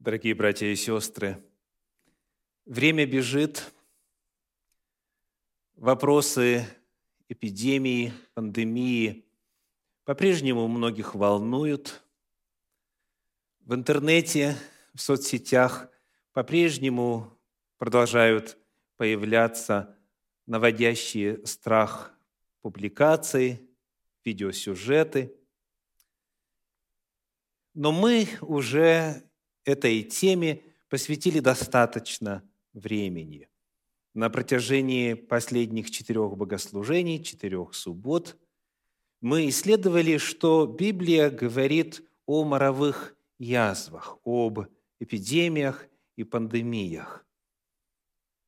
Дорогие братья и сестры, время бежит, вопросы эпидемии, пандемии по-прежнему многих волнуют. В интернете, в соцсетях по-прежнему продолжают появляться наводящие страх публикации, видеосюжеты. Но мы уже этой теме посвятили достаточно времени. На протяжении последних четырех богослужений, четырех суббот, мы исследовали, что Библия говорит о моровых язвах, об эпидемиях и пандемиях.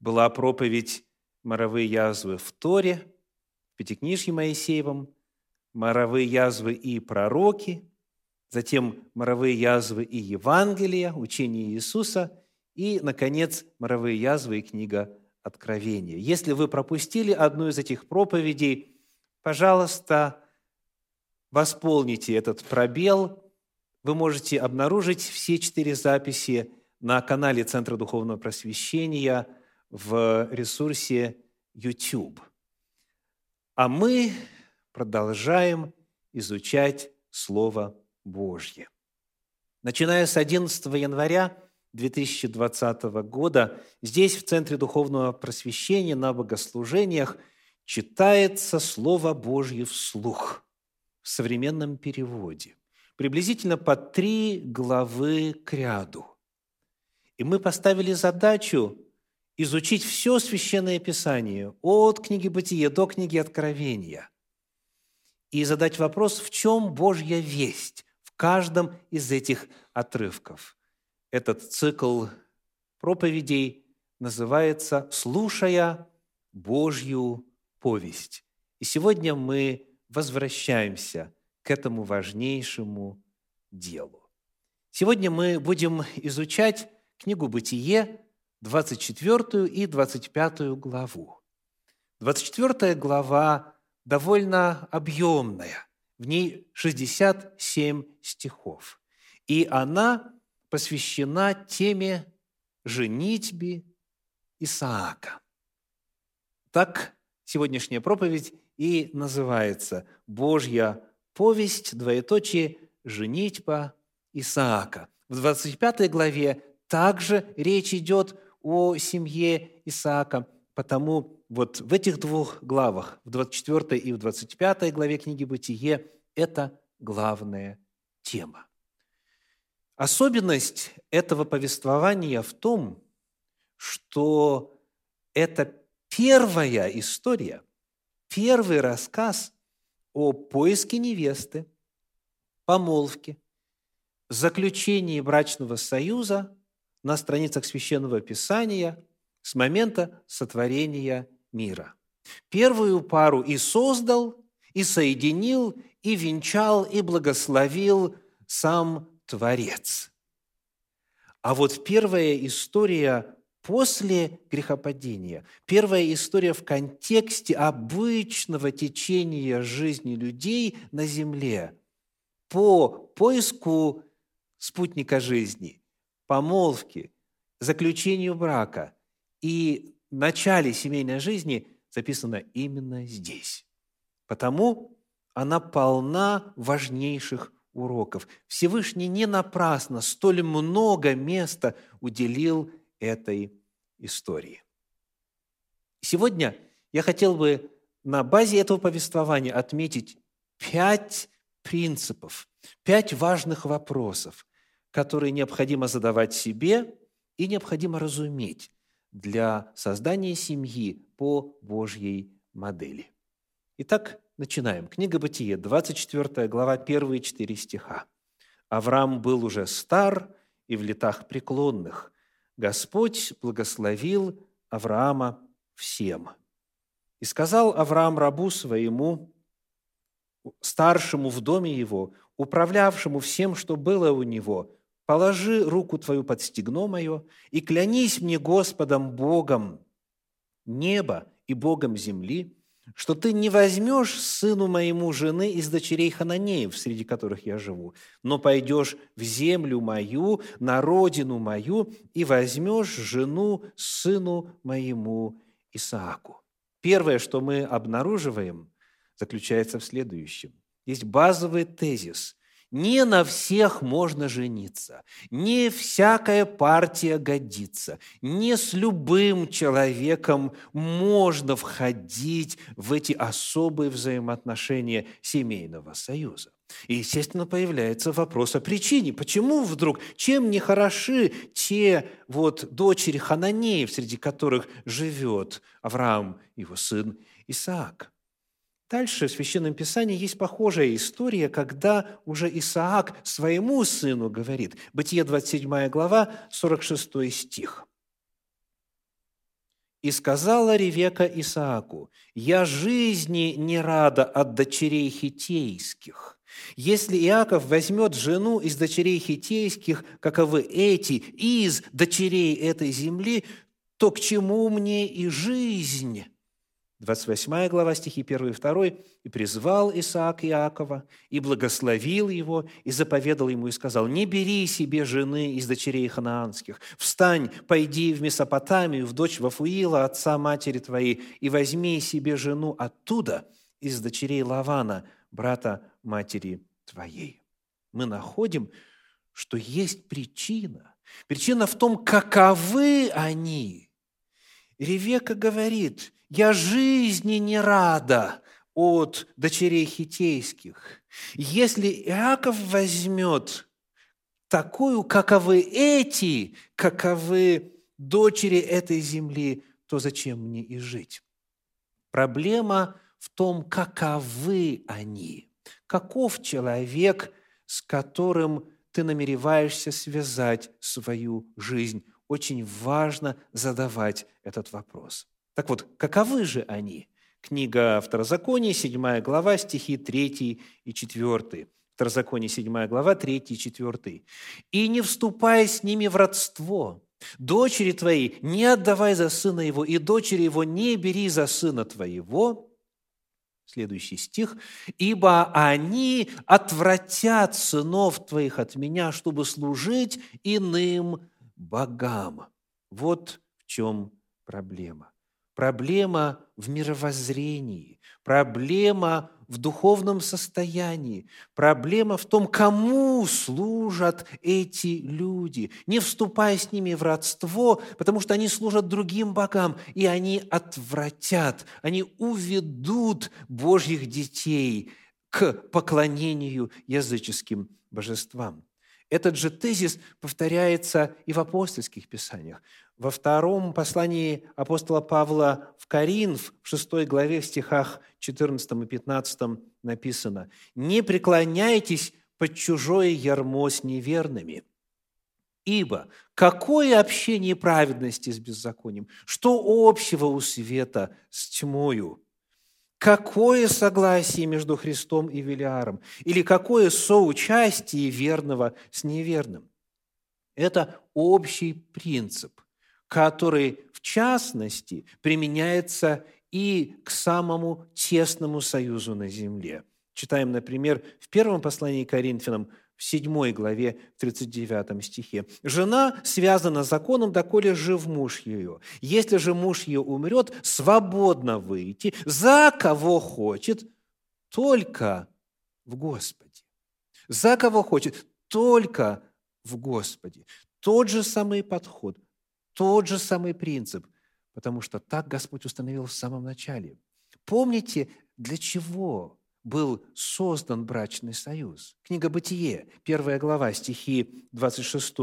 Была проповедь «Моровые язвы» в Торе, в Пятикнижье Моисеевом, «Моровые язвы и пророки», затем моровые язвы и Евангелия, учение Иисуса, и, наконец, моровые язвы и книга Откровения. Если вы пропустили одну из этих проповедей, пожалуйста, восполните этот пробел. Вы можете обнаружить все четыре записи на канале Центра Духовного Просвещения в ресурсе YouTube. А мы продолжаем изучать Слово Божье. Начиная с 11 января 2020 года здесь, в Центре Духовного Просвещения, на богослужениях, читается Слово Божье вслух в современном переводе. Приблизительно по три главы к ряду. И мы поставили задачу изучить все Священное Писание от книги Бытия до книги Откровения и задать вопрос, в чем Божья весть, каждом из этих отрывков. Этот цикл проповедей называется «Слушая Божью повесть». И сегодня мы возвращаемся к этому важнейшему делу. Сегодня мы будем изучать книгу «Бытие», 24 и 25 главу. 24 глава довольно объемная – в ней 67 стихов. И она посвящена теме женитьбе Исаака. Так сегодняшняя проповедь и называется «Божья повесть, двоеточие, женитьба Исаака». В 25 главе также речь идет о семье Исаака, потому вот в этих двух главах, в 24 и в 25 главе книги «Бытие», это главная тема. Особенность этого повествования в том, что это первая история, первый рассказ о поиске невесты, помолвке, заключении брачного союза на страницах Священного Писания с момента сотворения мира. Первую пару и создал, и соединил, и венчал, и благословил сам Творец. А вот первая история после грехопадения, первая история в контексте обычного течения жизни людей на земле по поиску спутника жизни, помолвки, заключению брака и начале семейной жизни записана именно здесь. Потому она полна важнейших уроков. Всевышний не напрасно столь много места уделил этой истории. Сегодня я хотел бы на базе этого повествования отметить пять принципов, пять важных вопросов, которые необходимо задавать себе и необходимо разуметь для создания семьи по Божьей модели. Итак, начинаем. Книга Бытие, 24 глава, первые четыре стиха. «Авраам был уже стар и в летах преклонных. Господь благословил Авраама всем. И сказал Авраам рабу своему, старшему в доме его, управлявшему всем, что было у него, положи руку твою под стегно мое и клянись мне Господом Богом неба и Богом земли, что ты не возьмешь сыну моему жены из дочерей Хананеев, среди которых я живу, но пойдешь в землю мою, на родину мою, и возьмешь жену сыну моему Исааку. Первое, что мы обнаруживаем, заключается в следующем. Есть базовый тезис. Не на всех можно жениться, не всякая партия годится, не с любым человеком можно входить в эти особые взаимоотношения семейного союза. И, естественно, появляется вопрос о причине. Почему вдруг, чем не хороши те вот дочери Хананеев, среди которых живет Авраам, его сын Исаак? Дальше в Священном Писании есть похожая история, когда уже Исаак своему сыну говорит. Бытие 27 глава, 46 стих. «И сказала Ревека Исааку, «Я жизни не рада от дочерей хитейских. Если Иаков возьмет жену из дочерей хитейских, каковы эти, из дочерей этой земли, то к чему мне и жизнь?» 28 глава, стихи 1 и 2. «И призвал Исаак Иакова, и благословил его, и заповедал ему, и сказал, «Не бери себе жены из дочерей ханаанских, встань, пойди в Месопотамию, в дочь Вафуила, отца матери твоей, и возьми себе жену оттуда, из дочерей Лавана, брата матери твоей». Мы находим, что есть причина. Причина в том, каковы они. Ревека говорит – я жизни не рада от дочерей хитейских. Если Иаков возьмет такую, каковы эти, каковы дочери этой земли, то зачем мне и жить? Проблема в том, каковы они. Каков человек, с которым ты намереваешься связать свою жизнь? Очень важно задавать этот вопрос. Так вот, каковы же они? Книга Второзакония, 7 глава, стихи 3 и 4. Второзаконие, 7 глава, 3 и 4. «И не вступай с ними в родство, дочери твои не отдавай за сына его, и дочери его не бери за сына твоего». Следующий стих. «Ибо они отвратят сынов твоих от меня, чтобы служить иным богам». Вот в чем проблема проблема в мировоззрении, проблема в духовном состоянии, проблема в том, кому служат эти люди. Не вступая с ними в родство, потому что они служат другим богам, и они отвратят, они уведут Божьих детей к поклонению языческим божествам. Этот же тезис повторяется и в апостольских писаниях. Во втором послании апостола Павла в Коринф, в 6 главе, в стихах 14 и 15 написано «Не преклоняйтесь под чужое ярмо с неверными, ибо какое общение праведности с беззаконием? Что общего у света с тьмою?» Какое согласие между Христом и Велиаром? Или какое соучастие верного с неверным? Это общий принцип, который, в частности, применяется и к самому тесному союзу на земле. Читаем, например, в первом послании к Коринфянам, в 7 главе, в 39 стихе. «Жена связана законом, доколе жив муж ее. Если же муж ее умрет, свободно выйти, за кого хочет, только в Господе». За кого хочет, только в Господе. Тот же самый подход, тот же самый принцип, потому что так Господь установил в самом начале. Помните, для чего был создан брачный союз. Книга «Бытие», первая глава, стихи 26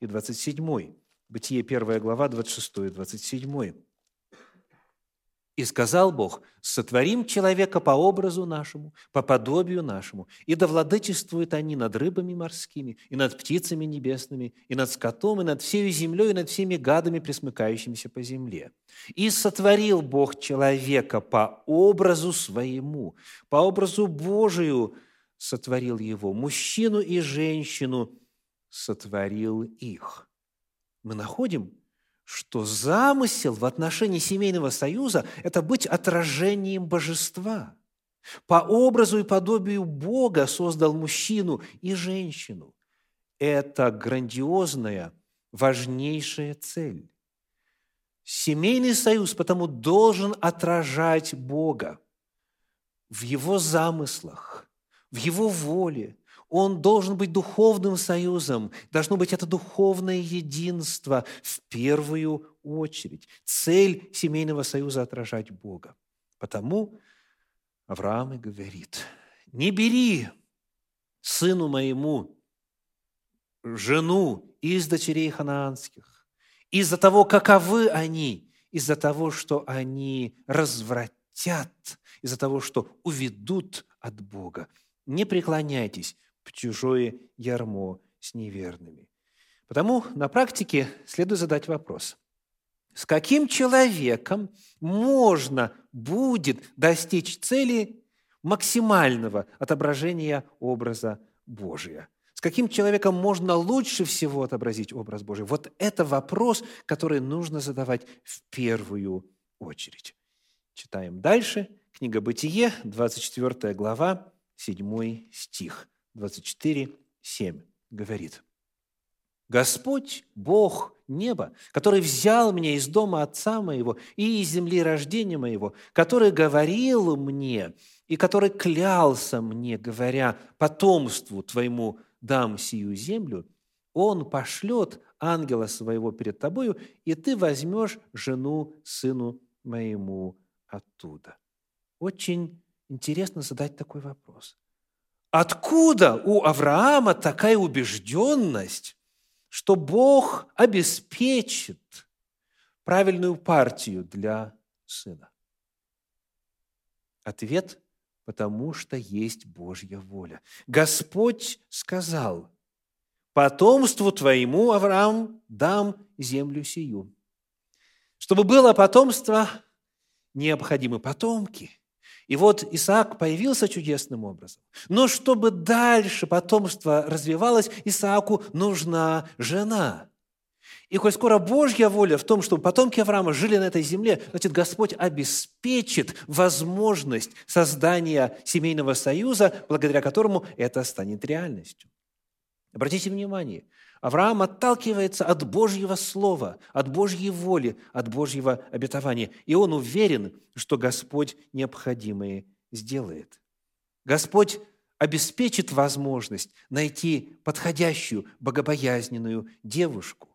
и 27. Бытие, первая глава, 26 и 27. И сказал Бог, сотворим человека по образу нашему, по подобию нашему, и да владычествуют они над рыбами морскими, и над птицами небесными, и над скотом, и над всей землей, и над всеми гадами, присмыкающимися по земле. И сотворил Бог человека по образу своему, по образу Божию сотворил его, мужчину и женщину сотворил их. Мы находим, что замысел в отношении семейного союза – это быть отражением божества. По образу и подобию Бога создал мужчину и женщину. Это грандиозная, важнейшая цель. Семейный союз потому должен отражать Бога в Его замыслах, в Его воле. Он должен быть духовным союзом. Должно быть это духовное единство в первую очередь. Цель семейного союза – отражать Бога. Потому Авраам и говорит, не бери сыну моему жену из дочерей ханаанских, из-за того, каковы они, из-за того, что они развратят, из-за того, что уведут от Бога. Не преклоняйтесь в чужое ярмо с неверными. Потому на практике следует задать вопрос. С каким человеком можно будет достичь цели максимального отображения образа Божия? С каким человеком можно лучше всего отобразить образ Божий? Вот это вопрос, который нужно задавать в первую очередь. Читаем дальше. Книга «Бытие», 24 глава, 7 стих. 24, 7 говорит. «Господь, Бог неба, который взял меня из дома отца моего и из земли рождения моего, который говорил мне и который клялся мне, говоря, потомству твоему дам сию землю, он пошлет ангела своего перед тобою, и ты возьмешь жену сыну моему оттуда». Очень интересно задать такой вопрос. Откуда у Авраама такая убежденность, что Бог обеспечит правильную партию для сына? Ответ – потому что есть Божья воля. Господь сказал, потомству твоему, Авраам, дам землю сию. Чтобы было потомство, необходимы потомки – и вот Исаак появился чудесным образом. Но чтобы дальше потомство развивалось, Исааку нужна жена. И коль скоро Божья воля в том, чтобы потомки Авраама жили на этой земле, значит, Господь обеспечит возможность создания семейного союза, благодаря которому это станет реальностью. Обратите внимание, Авраам отталкивается от Божьего Слова, от Божьей воли, от Божьего обетования. И он уверен, что Господь необходимое сделает. Господь обеспечит возможность найти подходящую, богобоязненную девушку.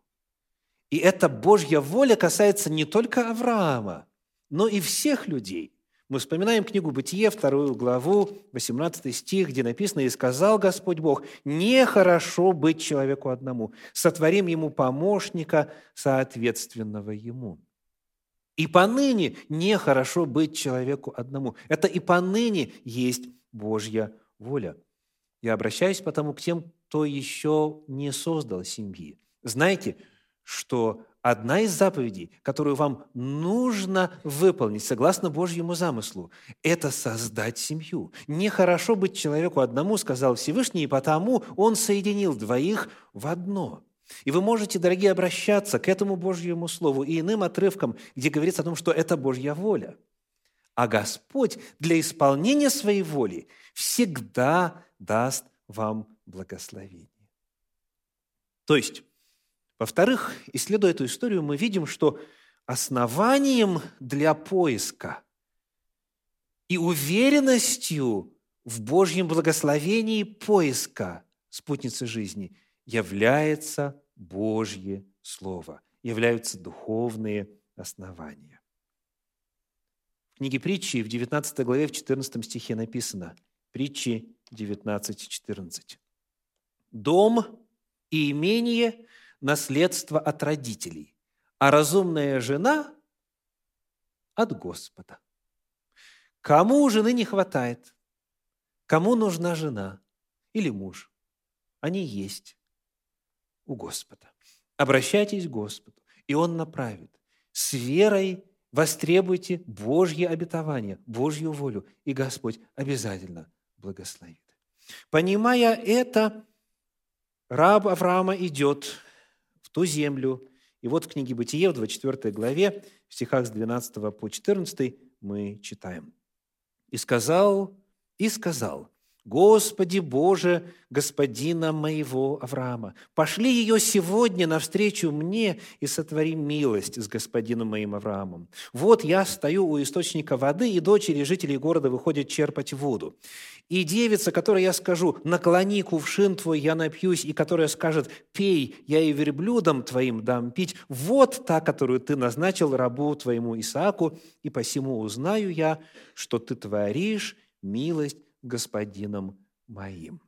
И эта Божья воля касается не только Авраама, но и всех людей – мы вспоминаем книгу «Бытие», вторую главу, 18 стих, где написано «И сказал Господь Бог, нехорошо быть человеку одному, сотворим ему помощника, соответственного ему». И поныне нехорошо быть человеку одному. Это и поныне есть Божья воля. Я обращаюсь потому к тем, кто еще не создал семьи. Знаете, что одна из заповедей, которую вам нужно выполнить согласно Божьему замыслу, это создать семью. Нехорошо быть человеку одному, сказал Всевышний, и потому Он соединил двоих в одно. И вы можете, дорогие, обращаться к этому Божьему Слову и иным отрывкам, где говорится о том, что это Божья воля. А Господь для исполнения своей воли всегда даст вам благословение. То есть, во-вторых, исследуя эту историю, мы видим, что основанием для поиска и уверенностью в Божьем благословении поиска спутницы жизни является Божье Слово, являются духовные основания. В книге притчи в 19 главе, в 14 стихе написано, притчи 19.14. «Дом и имение наследство от родителей, а разумная жена – от Господа. Кому жены не хватает? Кому нужна жена или муж? Они есть у Господа. Обращайтесь к Господу, и Он направит. С верой востребуйте Божье обетование, Божью волю, и Господь обязательно благословит. Понимая это, раб Авраама идет ту землю И вот в книге «Бытие» в 24 главе, в стихах с 12 по 14 мы читаем. «И сказал, и сказал, Господи Боже, господина моего Авраама, пошли ее сегодня навстречу мне и сотвори милость с господином моим Авраамом. Вот я стою у источника воды, и дочери жителей города выходят черпать воду. И девица, которой я скажу, наклони кувшин твой, я напьюсь, и которая скажет, пей, я и верблюдам твоим дам пить, вот та, которую ты назначил рабу твоему Исааку, и посему узнаю я, что ты творишь милость господином моим.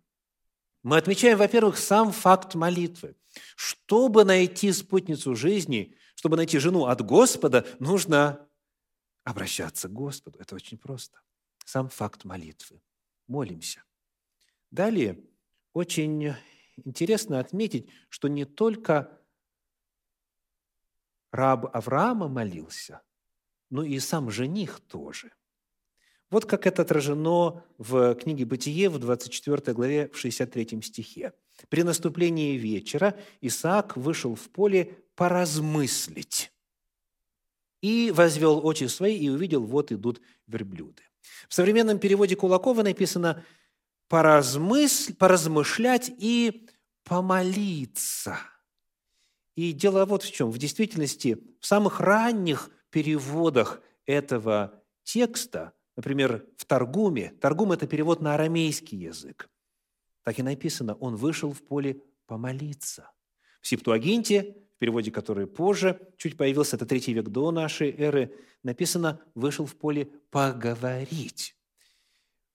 Мы отмечаем, во-первых, сам факт молитвы. Чтобы найти спутницу жизни, чтобы найти жену от Господа, нужно обращаться к Господу. Это очень просто. Сам факт молитвы. Молимся. Далее, очень интересно отметить, что не только раб Авраама молился, но и сам жених тоже – вот как это отражено в книге «Бытие» в 24 главе, в 63 стихе. «При наступлении вечера Исаак вышел в поле поразмыслить, и возвел очи свои, и увидел, вот идут верблюды». В современном переводе Кулакова написано «поразмысль, «поразмышлять и помолиться». И дело вот в чем. В действительности, в самых ранних переводах этого текста – Например, в Таргуме, Таргум – это перевод на арамейский язык. Так и написано, он вышел в поле помолиться. В Септуагинте, в переводе который позже чуть появился, это третий век до нашей эры, написано «вышел в поле поговорить».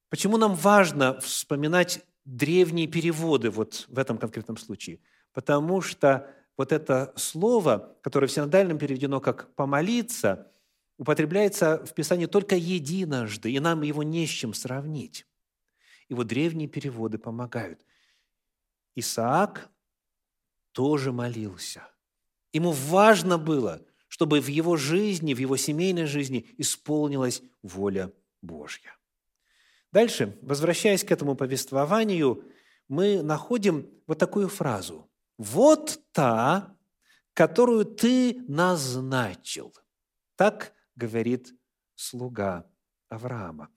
Почему нам важно вспоминать древние переводы вот в этом конкретном случае? Потому что вот это слово, которое в синодальном переведено как «помолиться», употребляется в Писании только единожды, и нам его не с чем сравнить. И вот древние переводы помогают. Исаак тоже молился. Ему важно было, чтобы в его жизни, в его семейной жизни исполнилась воля Божья. Дальше, возвращаясь к этому повествованию, мы находим вот такую фразу. «Вот та, которую ты назначил». Так говорит слуга Авраама.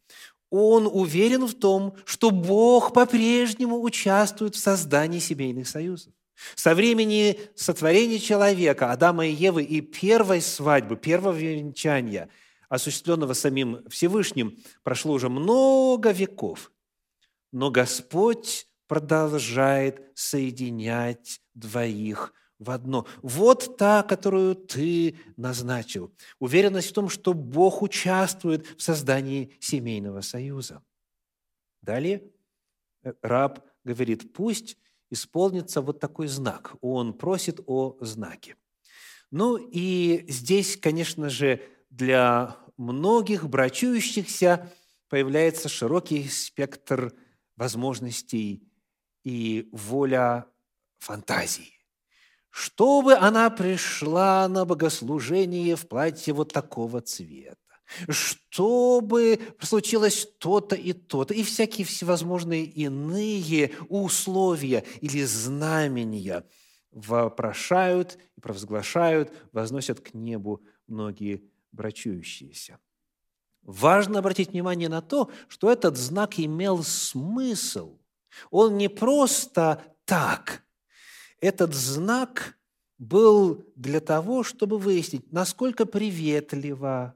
Он уверен в том, что Бог по-прежнему участвует в создании семейных союзов. Со времени сотворения человека, Адама и Евы, и первой свадьбы, первого венчания, осуществленного самим Всевышним, прошло уже много веков. Но Господь продолжает соединять двоих в одно. Вот та, которую ты назначил. Уверенность в том, что Бог участвует в создании семейного союза. Далее э, раб говорит, пусть исполнится вот такой знак. Он просит о знаке. Ну и здесь, конечно же, для многих брачующихся появляется широкий спектр возможностей и воля фантазии чтобы она пришла на богослужение в платье вот такого цвета, чтобы случилось то-то и то-то, и всякие всевозможные иные условия или знамения вопрошают и провозглашают, возносят к небу многие брачующиеся. Важно обратить внимание на то, что этот знак имел смысл. Он не просто так – этот знак был для того, чтобы выяснить, насколько приветлива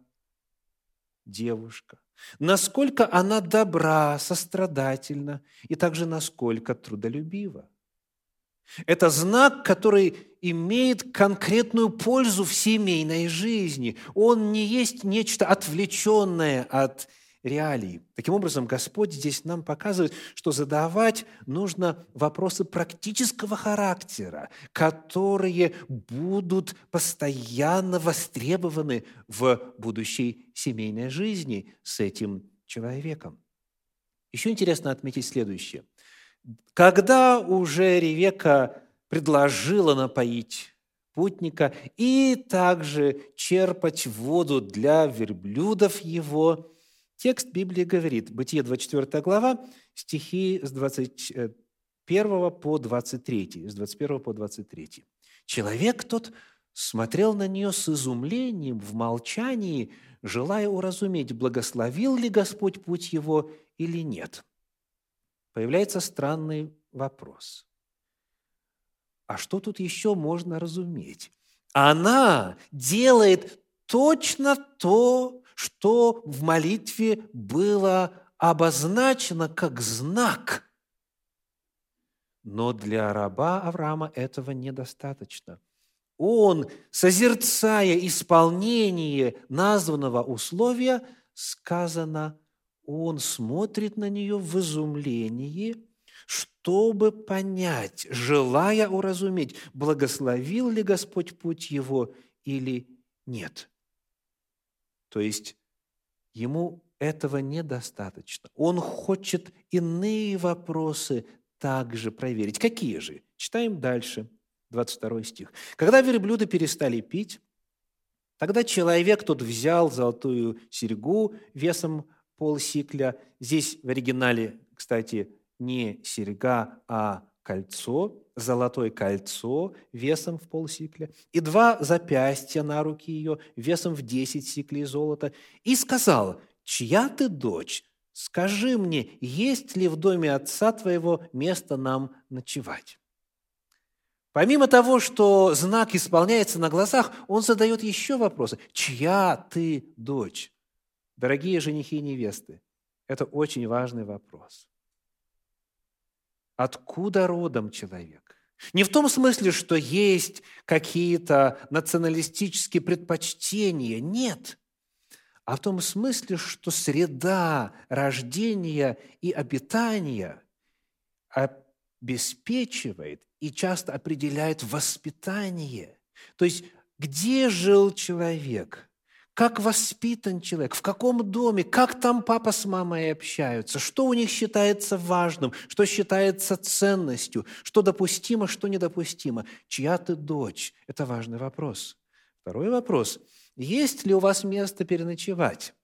девушка, насколько она добра, сострадательна и также насколько трудолюбива. Это знак, который имеет конкретную пользу в семейной жизни. Он не есть нечто отвлеченное от реалий. Таким образом, Господь здесь нам показывает, что задавать нужно вопросы практического характера, которые будут постоянно востребованы в будущей семейной жизни с этим человеком. Еще интересно отметить следующее. Когда уже Ревека предложила напоить путника и также черпать воду для верблюдов его – Текст Библии говорит, Бытие 24 глава, стихи с 21 по 23, с 21 по 23. «Человек тот смотрел на нее с изумлением, в молчании, желая уразуметь, благословил ли Господь путь его или нет. Появляется странный вопрос. А что тут еще можно разуметь? Она делает точно то, что в молитве было обозначено как знак. Но для раба Авраама этого недостаточно. Он, созерцая исполнение названного условия, сказано, он смотрит на нее в изумлении, чтобы понять, желая уразуметь, благословил ли Господь путь его или нет. То есть ему этого недостаточно. Он хочет иные вопросы также проверить. Какие же? Читаем дальше, 22 стих. «Когда верблюды перестали пить, тогда человек тот взял золотую серьгу весом полсикля. Здесь в оригинале, кстати, не серьга, а кольцо, золотое кольцо весом в полсикля, и два запястья на руки ее весом в десять сиклей золота, и сказал, «Чья ты дочь? Скажи мне, есть ли в доме отца твоего место нам ночевать?» Помимо того, что знак исполняется на глазах, он задает еще вопросы. «Чья ты дочь?» Дорогие женихи и невесты, это очень важный вопрос – откуда родом человек. Не в том смысле, что есть какие-то националистические предпочтения, нет, а в том смысле, что среда рождения и обитания обеспечивает и часто определяет воспитание. То есть, где жил человек – как воспитан человек, в каком доме, как там папа с мамой общаются, что у них считается важным, что считается ценностью, что допустимо, что недопустимо. Чья ты дочь? Это важный вопрос. Второй вопрос. Есть ли у вас место переночевать?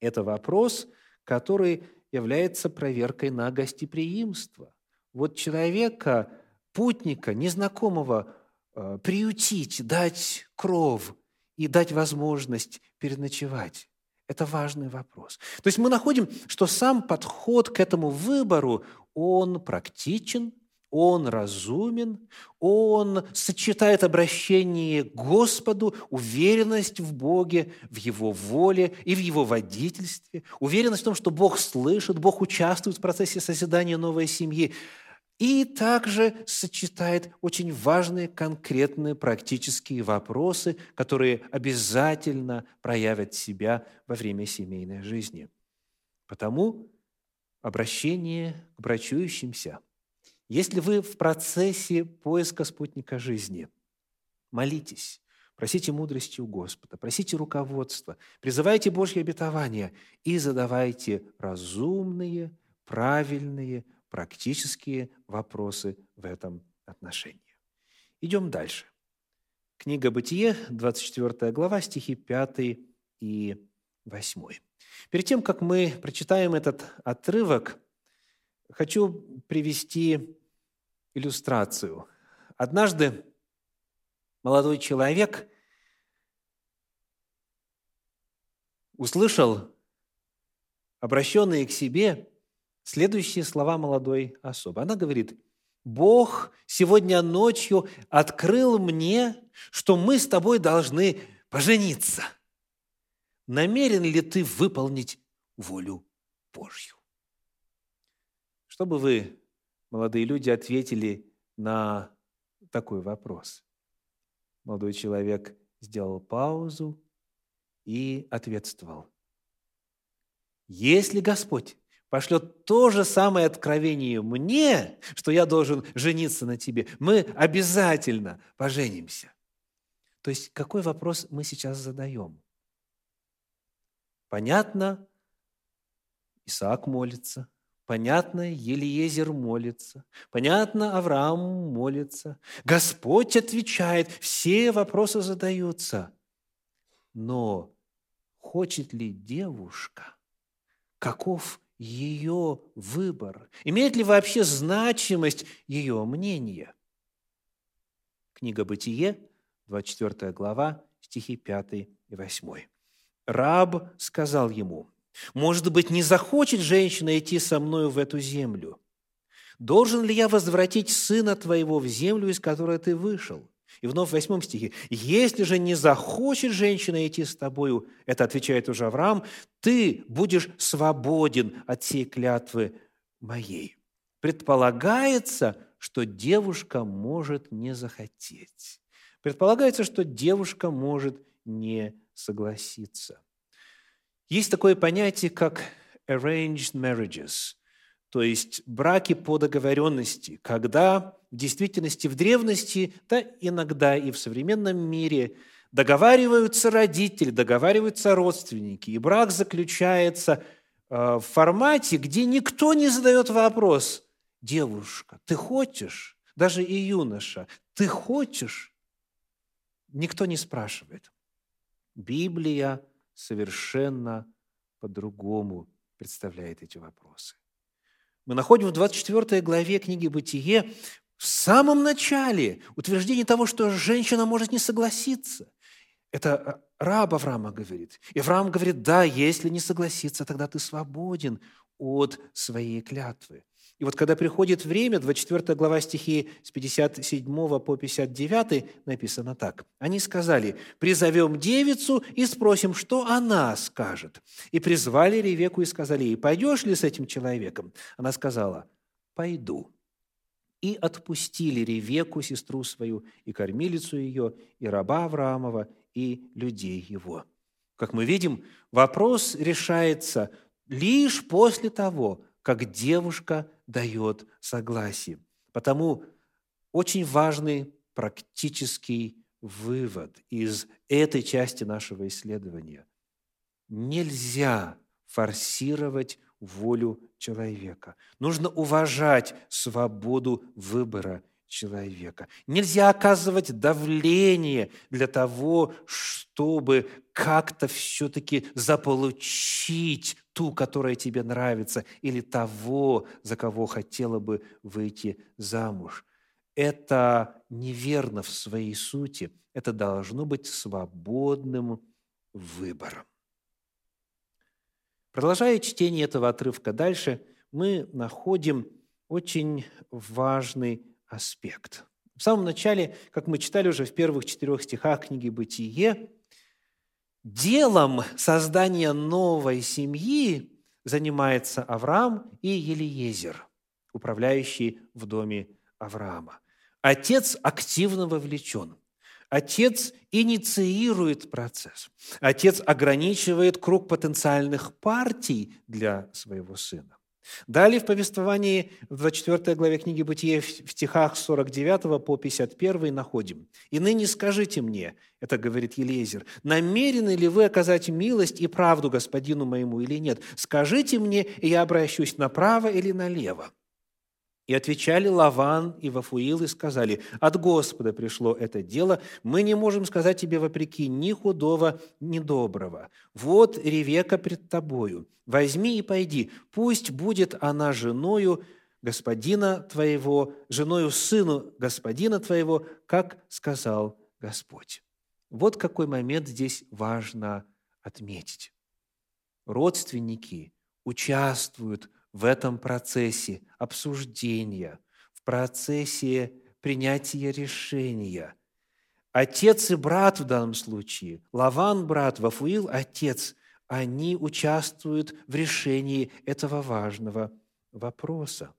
Это вопрос, который является проверкой на гостеприимство. Вот человека, путника, незнакомого, э, приютить, дать кров – и дать возможность переночевать. Это важный вопрос. То есть мы находим, что сам подход к этому выбору, он практичен, он разумен, он сочетает обращение к Господу, уверенность в Боге, в Его воле и в Его водительстве, уверенность в том, что Бог слышит, Бог участвует в процессе созидания новой семьи и также сочетает очень важные конкретные практические вопросы, которые обязательно проявят себя во время семейной жизни. Потому обращение к брачующимся. Если вы в процессе поиска спутника жизни, молитесь, просите мудрости у Господа, просите руководства, призывайте Божье обетование и задавайте разумные, правильные, практические вопросы в этом отношении. Идем дальше. Книга «Бытие», 24 глава, стихи 5 и 8. Перед тем, как мы прочитаем этот отрывок, хочу привести иллюстрацию. Однажды молодой человек услышал обращенные к себе Следующие слова молодой особы. Она говорит, Бог сегодня ночью открыл мне, что мы с тобой должны пожениться. Намерен ли ты выполнить волю Божью? Что бы вы, молодые люди, ответили на такой вопрос? Молодой человек сделал паузу и ответствовал. Если Господь пошлет то же самое откровение мне, что я должен жениться на тебе, мы обязательно поженимся. То есть какой вопрос мы сейчас задаем? Понятно, Исаак молится, понятно, Елиезер молится, понятно, Авраам молится, Господь отвечает, все вопросы задаются. Но хочет ли девушка, каков ее выбор? Имеет ли вообще значимость ее мнение? Книга «Бытие», 24 глава, стихи 5 и 8. Раб сказал ему, «Может быть, не захочет женщина идти со мною в эту землю? Должен ли я возвратить сына твоего в землю, из которой ты вышел?» И вновь в восьмом стихе, «Если же не захочет женщина идти с тобою, это отвечает уже Авраам, ты будешь свободен от всей клятвы моей». Предполагается, что девушка может не захотеть. Предполагается, что девушка может не согласиться. Есть такое понятие, как arranged marriages, то есть браки по договоренности, когда в действительности в древности, да иногда и в современном мире договариваются родители, договариваются родственники, и брак заключается э, в формате, где никто не задает вопрос, девушка, ты хочешь, даже и юноша, ты хочешь, никто не спрашивает. Библия совершенно по-другому представляет эти вопросы. Мы находим в 24 главе книги «Бытие» в самом начале утверждение того, что женщина может не согласиться. Это раб Авраама говорит. И Авраам говорит, да, если не согласиться, тогда ты свободен от своей клятвы. И вот когда приходит время, 24 глава стихи с 57 по 59 написано так. Они сказали, «Призовем девицу и спросим, что она скажет». И призвали Ревеку и сказали ей, «Пойдешь ли с этим человеком?» Она сказала, «Пойду». И отпустили Ревеку, сестру свою, и кормилицу ее, и раба Авраамова, и людей его. Как мы видим, вопрос решается лишь после того, как девушка дает согласие. Потому очень важный практический вывод из этой части нашего исследования. Нельзя форсировать волю человека. Нужно уважать свободу выбора человека. Нельзя оказывать давление для того, чтобы как-то все-таки заполучить ту, которая тебе нравится, или того, за кого хотела бы выйти замуж. Это неверно в своей сути. Это должно быть свободным выбором. Продолжая чтение этого отрывка дальше, мы находим очень важный аспект. В самом начале, как мы читали уже в первых четырех стихах книги «Бытие», делом создания новой семьи занимается Авраам и Елиезер, управляющий в доме Авраама. Отец активно вовлечен. Отец инициирует процесс. Отец ограничивает круг потенциальных партий для своего сына. Далее в повествовании в 24 главе книги Бытие в стихах 49 по 51 находим. «И ныне скажите мне, — это говорит Елезер, — намерены ли вы оказать милость и правду господину моему или нет? Скажите мне, и я обращусь направо или налево». И отвечали Лаван и Вафуил и сказали, «От Господа пришло это дело, мы не можем сказать тебе вопреки ни худого, ни доброго. Вот Ревека пред тобою, возьми и пойди, пусть будет она женою господина твоего, женою сыну господина твоего, как сказал Господь». Вот какой момент здесь важно отметить. Родственники участвуют в этом процессе обсуждения, в процессе принятия решения. Отец и брат в данном случае, Лаван – брат, Вафуил – отец, они участвуют в решении этого важного вопроса.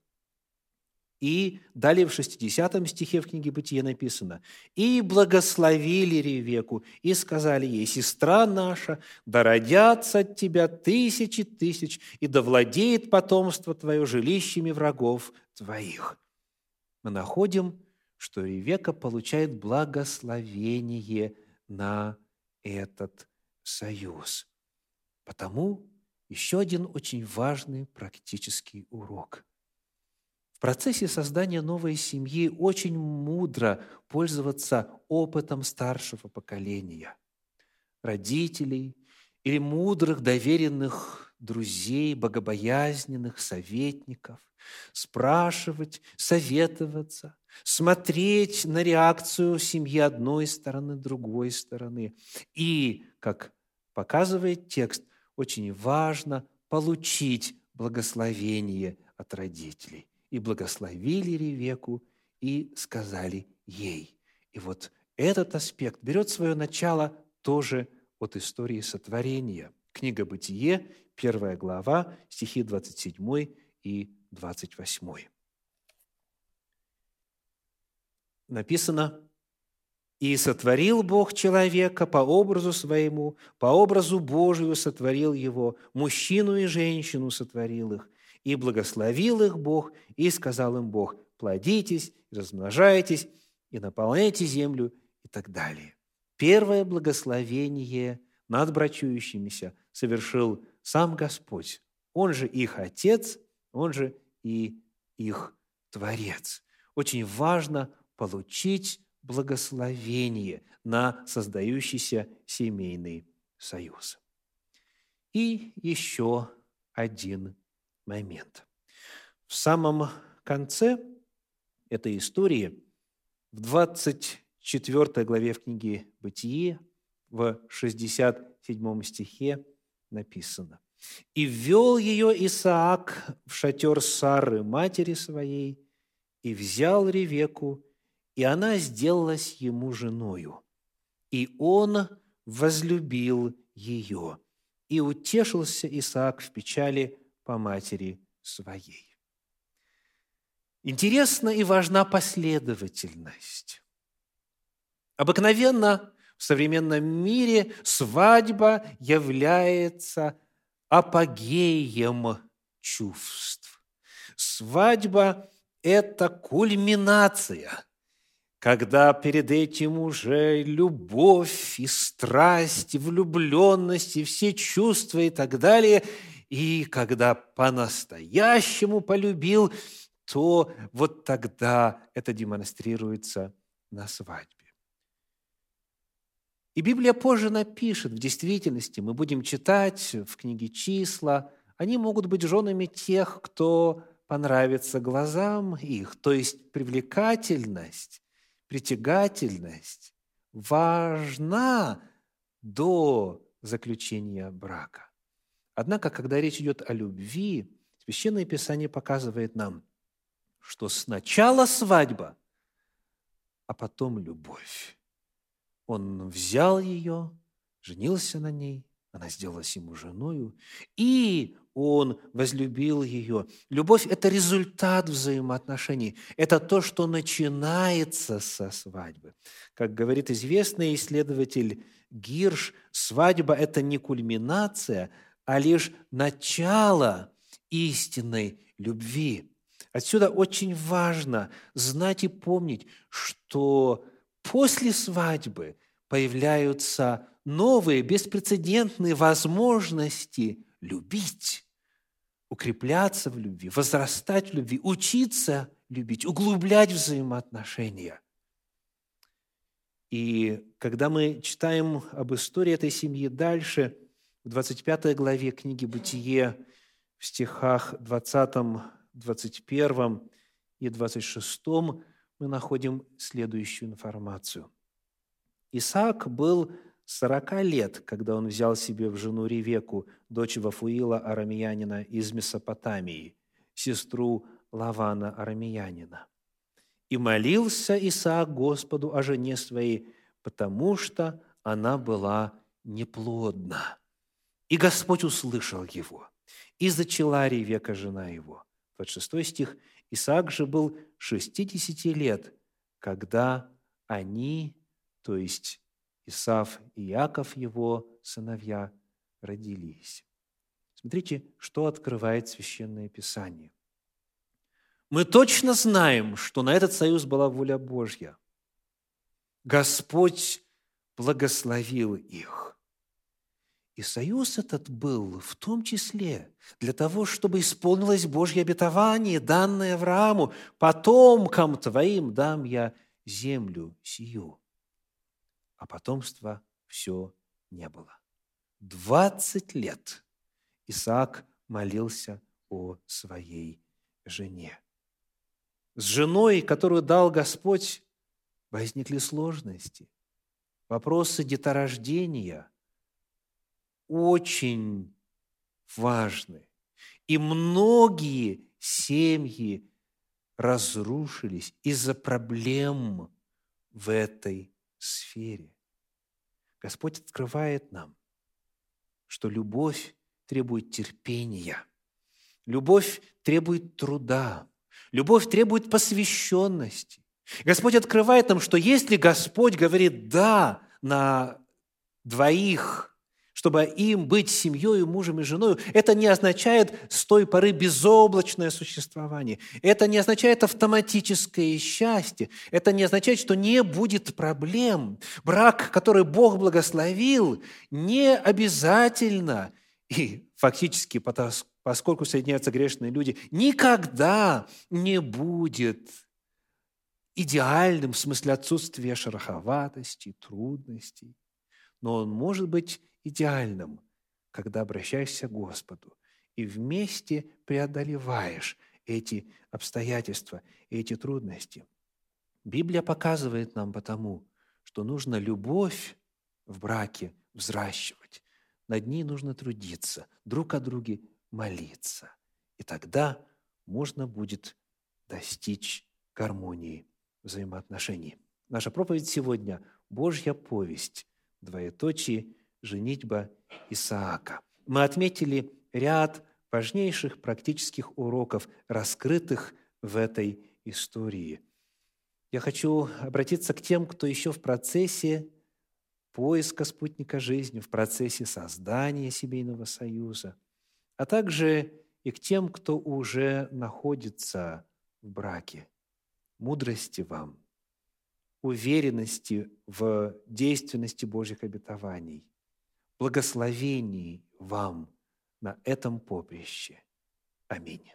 И далее в 60 стихе в книге Бытия написано, «И благословили Ревеку, и сказали ей, сестра наша, да родятся от тебя тысячи тысяч, и да владеет потомство твое жилищами врагов твоих». Мы находим, что Ревека получает благословение на этот союз. Потому еще один очень важный практический урок – процессе создания новой семьи очень мудро пользоваться опытом старшего поколения, родителей или мудрых, доверенных друзей, богобоязненных советников, спрашивать, советоваться, смотреть на реакцию семьи одной стороны, другой стороны. И, как показывает текст, очень важно получить благословение от родителей. И благословили Ревеку, и сказали ей. И вот этот аспект берет свое начало тоже от истории сотворения. Книга «Бытие», первая глава, стихи 27 и 28. Написано, «И сотворил Бог человека по образу своему, по образу Божию сотворил его, мужчину и женщину сотворил их, и благословил их Бог, и сказал им Бог, плодитесь, размножайтесь, и наполняйте землю, и так далее. Первое благословение над брачующимися совершил сам Господь. Он же их Отец, Он же и их Творец. Очень важно получить благословение на создающийся семейный союз. И еще один момент. В самом конце этой истории в 24 главе в книге «Бытие» в 67 стихе написано. «И ввел ее Исаак в шатер Сары, матери своей, и взял Ревеку, и она сделалась ему женою. И он возлюбил ее, и утешился Исаак в печали по матери своей». Интересна и важна последовательность. Обыкновенно в современном мире свадьба является апогеем чувств. Свадьба – это кульминация, когда перед этим уже любовь и страсть, и влюбленность, и все чувства и так далее. И когда по-настоящему полюбил – то вот тогда это демонстрируется на свадьбе. И Библия позже напишет, в действительности, мы будем читать в книге «Числа», они могут быть женами тех, кто понравится глазам их, то есть привлекательность, притягательность важна до заключения брака. Однако, когда речь идет о любви, Священное Писание показывает нам – что сначала свадьба, а потом любовь. Он взял ее, женился на ней, она сделалась ему женою, и он возлюбил ее. Любовь – это результат взаимоотношений. Это то, что начинается со свадьбы. Как говорит известный исследователь Гирш, свадьба – это не кульминация, а лишь начало истинной любви. Отсюда очень важно знать и помнить, что после свадьбы появляются новые, беспрецедентные возможности любить, укрепляться в любви, возрастать в любви, учиться любить, углублять взаимоотношения. И когда мы читаем об истории этой семьи дальше, в 25 главе книги «Бытие», в стихах 20 21 и 26 мы находим следующую информацию. Исаак был 40 лет, когда он взял себе в жену Ревеку, дочь Вафуила Арамиянина из Месопотамии, сестру Лавана Арамиянина. И молился Исаак Господу о жене своей, потому что она была неплодна. И Господь услышал его, и зачала Ревека жена его. 26 стих. «Исаак же был 60 лет, когда они, то есть Исав и Яков, его сыновья, родились». Смотрите, что открывает Священное Писание. Мы точно знаем, что на этот союз была воля Божья. Господь благословил их. И союз этот был в том числе для того, чтобы исполнилось Божье обетование, данное Аврааму, «Потомкам твоим дам я землю сию». А потомства все не было. Двадцать лет Исаак молился о своей жене. с женой, которую дал Господь, возникли сложности. Вопросы деторождения очень важны. И многие семьи разрушились из-за проблем в этой сфере. Господь открывает нам, что любовь требует терпения, любовь требует труда, любовь требует посвященности. Господь открывает нам, что если Господь говорит «да» на двоих – чтобы им быть семьей, мужем и женой, это не означает с той поры безоблачное существование. Это не означает автоматическое счастье. Это не означает, что не будет проблем. Брак, который Бог благословил, не обязательно, и фактически, поскольку соединяются грешные люди, никогда не будет идеальным в смысле отсутствия шероховатости, трудностей. Но он может быть идеальным, когда обращаешься к Господу и вместе преодолеваешь эти обстоятельства, эти трудности. Библия показывает нам потому, что нужно любовь в браке взращивать. Над ней нужно трудиться, друг о друге молиться. И тогда можно будет достичь гармонии взаимоотношений. Наша проповедь сегодня – Божья повесть, двоеточие – женитьба Исаака. Мы отметили ряд важнейших практических уроков, раскрытых в этой истории. Я хочу обратиться к тем, кто еще в процессе поиска спутника жизни, в процессе создания семейного союза, а также и к тем, кто уже находится в браке. Мудрости вам, уверенности в действенности Божьих обетований – благословений вам на этом поприще. Аминь.